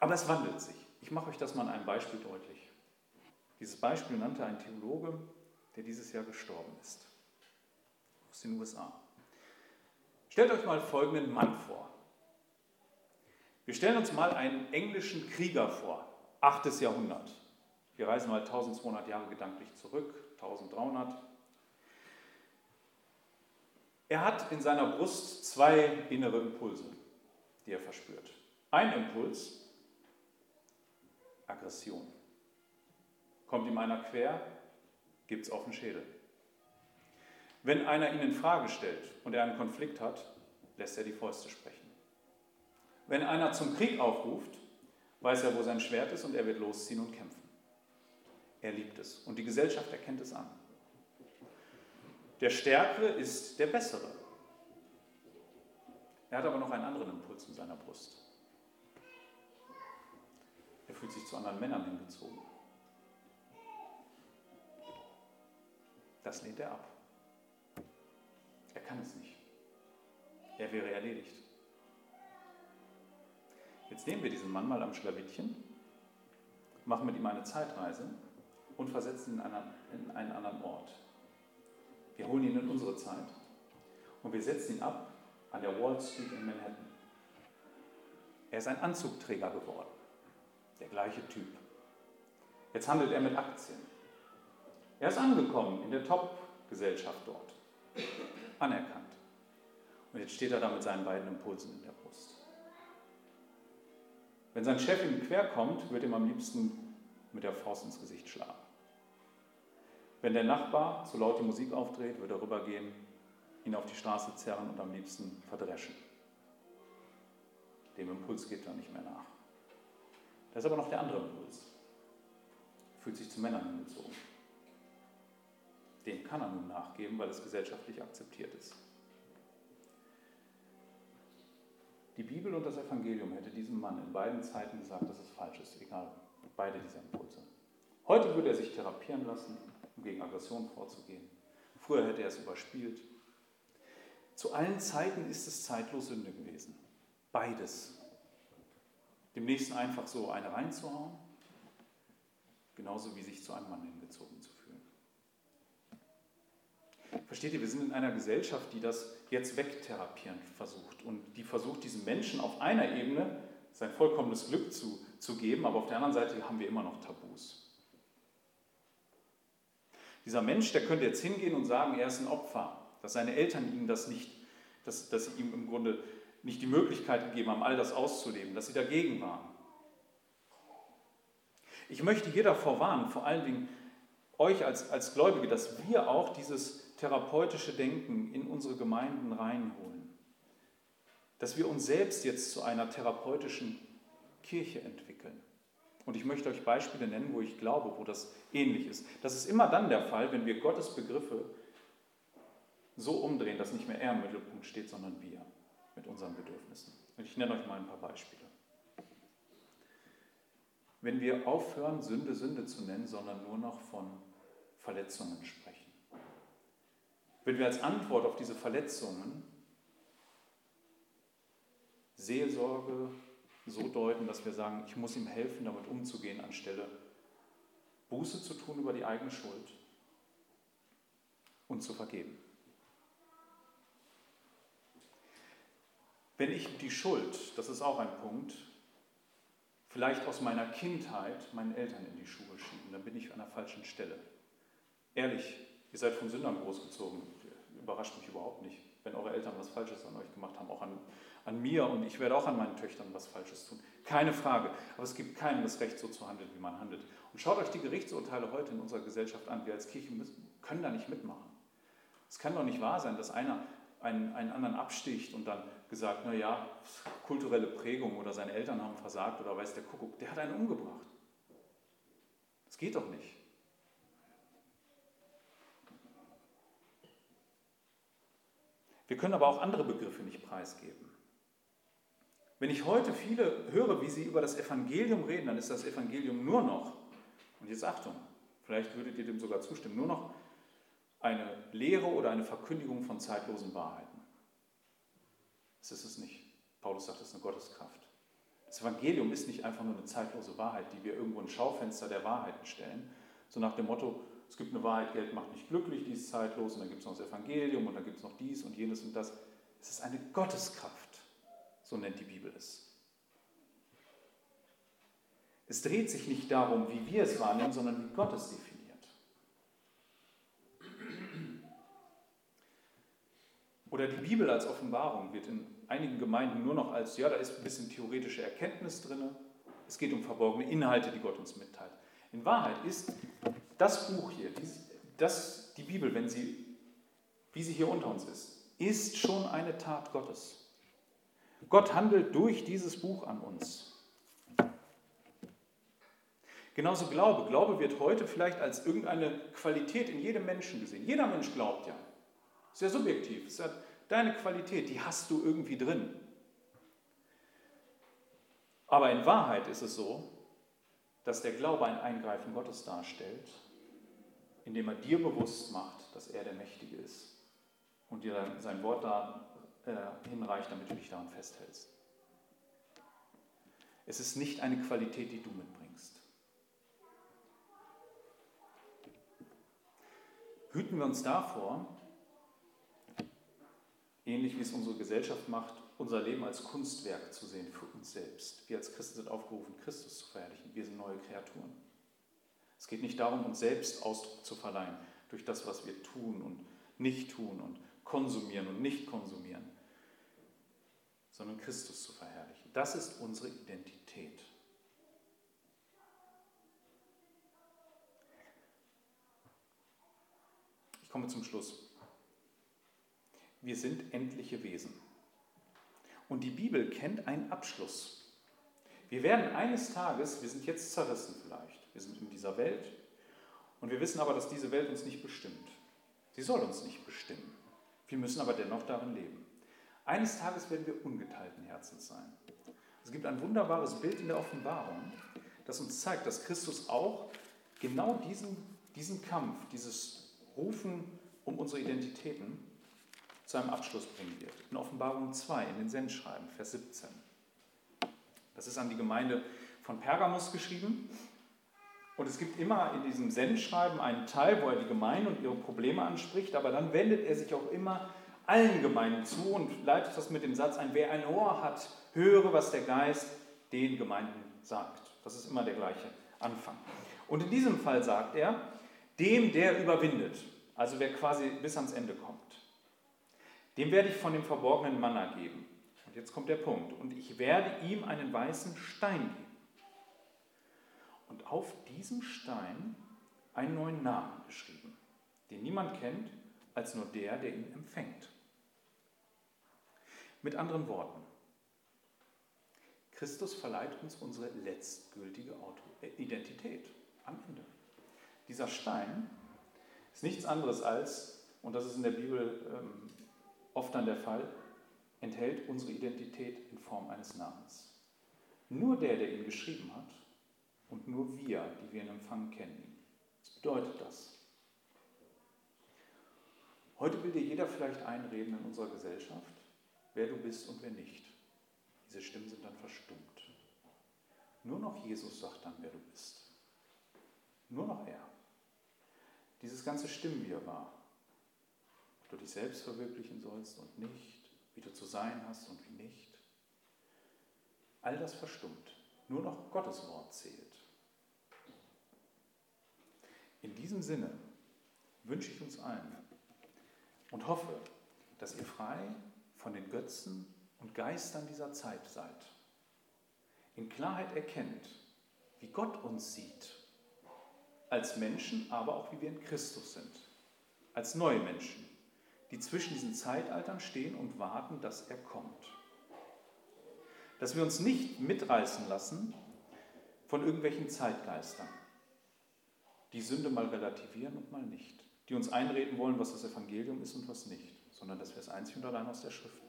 Aber es wandelt sich. Ich mache euch das mal an einem Beispiel deutlich. Dieses Beispiel nannte ein Theologe der dieses Jahr gestorben ist. Aus den USA. Stellt euch mal folgenden Mann vor. Wir stellen uns mal einen englischen Krieger vor, 8. Jahrhundert. Wir reisen mal 1200 Jahre gedanklich zurück, 1300. Er hat in seiner Brust zwei innere Impulse, die er verspürt. Ein Impuls, Aggression. Kommt ihm einer quer, gibt es auf den Schädel. Wenn einer ihn in Frage stellt und er einen Konflikt hat, lässt er die Fäuste sprechen. Wenn einer zum Krieg aufruft, weiß er, wo sein Schwert ist und er wird losziehen und kämpfen. Er liebt es und die Gesellschaft erkennt es an. Der Stärkere ist der Bessere. Er hat aber noch einen anderen Impuls in seiner Brust. Er fühlt sich zu anderen Männern hingezogen. Das lehnt er ab. Er kann es nicht. Er wäre erledigt. Jetzt nehmen wir diesen Mann mal am Schlawittchen, machen mit ihm eine Zeitreise und versetzen ihn in einen anderen Ort. Wir holen ihn in unsere Zeit und wir setzen ihn ab an der Wall Street in Manhattan. Er ist ein Anzugträger geworden, der gleiche Typ. Jetzt handelt er mit Aktien. Er ist angekommen in der Top-Gesellschaft dort. Anerkannt. Und jetzt steht er da mit seinen beiden Impulsen in der Brust. Wenn sein Chef ihm quer kommt, wird ihm am liebsten mit der Faust ins Gesicht schlagen. Wenn der Nachbar zu laut die Musik aufdreht, wird er rübergehen, ihn auf die Straße zerren und am liebsten verdreschen. Dem Impuls geht er nicht mehr nach. Da ist aber noch der andere Impuls fühlt sich zu Männern hingezogen. Dem kann er nun nachgeben, weil es gesellschaftlich akzeptiert ist. Die Bibel und das Evangelium hätte diesem Mann in beiden Zeiten gesagt, dass es falsch ist, egal, beide dieser Impulse. Heute würde er sich therapieren lassen, um gegen Aggression vorzugehen. Früher hätte er es überspielt. Zu allen Zeiten ist es zeitlos Sünde gewesen. Beides. Dem Nächsten einfach so eine reinzuhauen, genauso wie sich zu einem Mann hingezogen. Versteht ihr, wir sind in einer Gesellschaft, die das jetzt wegtherapieren versucht und die versucht, diesem Menschen auf einer Ebene sein vollkommenes Glück zu, zu geben, aber auf der anderen Seite haben wir immer noch Tabus. Dieser Mensch, der könnte jetzt hingehen und sagen, er ist ein Opfer, dass seine Eltern ihm das nicht, dass, dass sie ihm im Grunde nicht die Möglichkeit gegeben haben, all das auszuleben, dass sie dagegen waren. Ich möchte hier davor warnen, vor allen Dingen euch als, als Gläubige, dass wir auch dieses therapeutische Denken in unsere Gemeinden reinholen. Dass wir uns selbst jetzt zu einer therapeutischen Kirche entwickeln. Und ich möchte euch Beispiele nennen, wo ich glaube, wo das ähnlich ist. Das ist immer dann der Fall, wenn wir Gottes Begriffe so umdrehen, dass nicht mehr er im Mittelpunkt steht, sondern wir mit unseren Bedürfnissen. Und ich nenne euch mal ein paar Beispiele. Wenn wir aufhören, Sünde Sünde zu nennen, sondern nur noch von Verletzungen sprechen. Wenn wir als Antwort auf diese Verletzungen Seelsorge so deuten, dass wir sagen, ich muss ihm helfen, damit umzugehen, anstelle Buße zu tun über die eigene Schuld und zu vergeben. Wenn ich die Schuld, das ist auch ein Punkt, vielleicht aus meiner Kindheit meinen Eltern in die Schuhe schiebe, dann bin ich an der falschen Stelle. Ehrlich, ihr seid von Sündern großgezogen überrascht mich überhaupt nicht, wenn eure Eltern was Falsches an euch gemacht haben, auch an, an mir und ich werde auch an meinen Töchtern was Falsches tun. Keine Frage. Aber es gibt keinem das Recht, so zu handeln, wie man handelt. Und schaut euch die Gerichtsurteile heute in unserer Gesellschaft an. Wir als Kirche müssen, können da nicht mitmachen. Es kann doch nicht wahr sein, dass einer einen, einen anderen absticht und dann gesagt, naja, kulturelle Prägung oder seine Eltern haben versagt oder weiß der Kuckuck, der hat einen umgebracht. Das geht doch nicht. Wir können aber auch andere Begriffe nicht preisgeben. Wenn ich heute viele höre, wie sie über das Evangelium reden, dann ist das Evangelium nur noch, und jetzt Achtung, vielleicht würdet ihr dem sogar zustimmen, nur noch eine Lehre oder eine Verkündigung von zeitlosen Wahrheiten. Das ist es nicht. Paulus sagt, es ist eine Gotteskraft. Das Evangelium ist nicht einfach nur eine zeitlose Wahrheit, die wir irgendwo ein Schaufenster der Wahrheiten stellen, so nach dem Motto, es gibt eine Wahrheit, Geld macht nicht glücklich, die ist zeitlos, und dann gibt es noch das Evangelium und dann gibt es noch dies und jenes und das. Es ist eine Gotteskraft, so nennt die Bibel es. Es dreht sich nicht darum, wie wir es wahrnehmen, sondern wie Gott es definiert. Oder die Bibel als Offenbarung wird in einigen Gemeinden nur noch als, ja, da ist ein bisschen theoretische Erkenntnis drin. Es geht um verborgene Inhalte, die Gott uns mitteilt. In Wahrheit ist das Buch hier, das, die Bibel, wenn sie, wie sie hier unter uns ist, ist schon eine Tat Gottes. Gott handelt durch dieses Buch an uns. Genauso Glaube. Glaube wird heute vielleicht als irgendeine Qualität in jedem Menschen gesehen. Jeder Mensch glaubt ja. Sehr subjektiv. Es hat deine Qualität, die hast du irgendwie drin. Aber in Wahrheit ist es so, dass der Glaube ein Eingreifen Gottes darstellt indem er dir bewusst macht, dass er der Mächtige ist und dir sein Wort da äh, hinreicht, damit du dich daran festhältst. Es ist nicht eine Qualität, die du mitbringst. Hüten wir uns davor, ähnlich wie es unsere Gesellschaft macht, unser Leben als Kunstwerk zu sehen. Wir als Christen sind aufgerufen, Christus zu verherrlichen. Wir sind neue Kreaturen. Es geht nicht darum, uns selbst Ausdruck zu verleihen durch das, was wir tun und nicht tun und konsumieren und nicht konsumieren, sondern Christus zu verherrlichen. Das ist unsere Identität. Ich komme zum Schluss. Wir sind endliche Wesen. Und die Bibel kennt einen Abschluss. Wir werden eines Tages, wir sind jetzt zerrissen vielleicht, wir sind in dieser Welt und wir wissen aber, dass diese Welt uns nicht bestimmt. Sie soll uns nicht bestimmen. Wir müssen aber dennoch darin leben. Eines Tages werden wir ungeteilten Herzens sein. Es gibt ein wunderbares Bild in der Offenbarung, das uns zeigt, dass Christus auch genau diesen, diesen Kampf, dieses Rufen um unsere Identitäten zu einem Abschluss bringen wird. In Offenbarung 2, in den Sendschreiben, Vers 17. Das ist an die Gemeinde von Pergamus geschrieben. Und es gibt immer in diesem Sendschreiben einen Teil, wo er die Gemeinde und ihre Probleme anspricht, aber dann wendet er sich auch immer allen Gemeinden zu und leitet das mit dem Satz ein, wer ein Ohr hat, höre, was der Geist den Gemeinden sagt. Das ist immer der gleiche Anfang. Und in diesem Fall sagt er, dem, der überwindet, also wer quasi bis ans Ende kommt, dem werde ich von dem verborgenen Manna geben. Jetzt kommt der Punkt. Und ich werde ihm einen weißen Stein geben. Und auf diesem Stein einen neuen Namen geschrieben, den niemand kennt als nur der, der ihn empfängt. Mit anderen Worten, Christus verleiht uns unsere letztgültige Identität am Ende. Dieser Stein ist nichts anderes als, und das ist in der Bibel ähm, oft dann der Fall, enthält unsere Identität in Form eines Namens. Nur der, der ihn geschrieben hat, und nur wir, die wir ihn empfangen, kennen ihn. Was bedeutet das? Heute will dir jeder vielleicht einreden in unserer Gesellschaft, wer du bist und wer nicht. Diese Stimmen sind dann verstummt. Nur noch Jesus sagt dann, wer du bist. Nur noch er. Dieses ganze Stimmenwirrwarr, ob du dich selbst verwirklichen sollst und nicht, wie du zu sein hast und wie nicht, all das verstummt. Nur noch Gottes Wort zählt. In diesem Sinne wünsche ich uns allen und hoffe, dass ihr frei von den Götzen und Geistern dieser Zeit seid. In Klarheit erkennt, wie Gott uns sieht, als Menschen, aber auch wie wir in Christus sind, als neue Menschen, die zwischen diesen Zeitaltern stehen und warten, dass er kommt. Dass wir uns nicht mitreißen lassen von irgendwelchen Zeitgeistern, die Sünde mal relativieren und mal nicht, die uns einreden wollen, was das Evangelium ist und was nicht, sondern dass wir es einzig und allein aus der Schrift.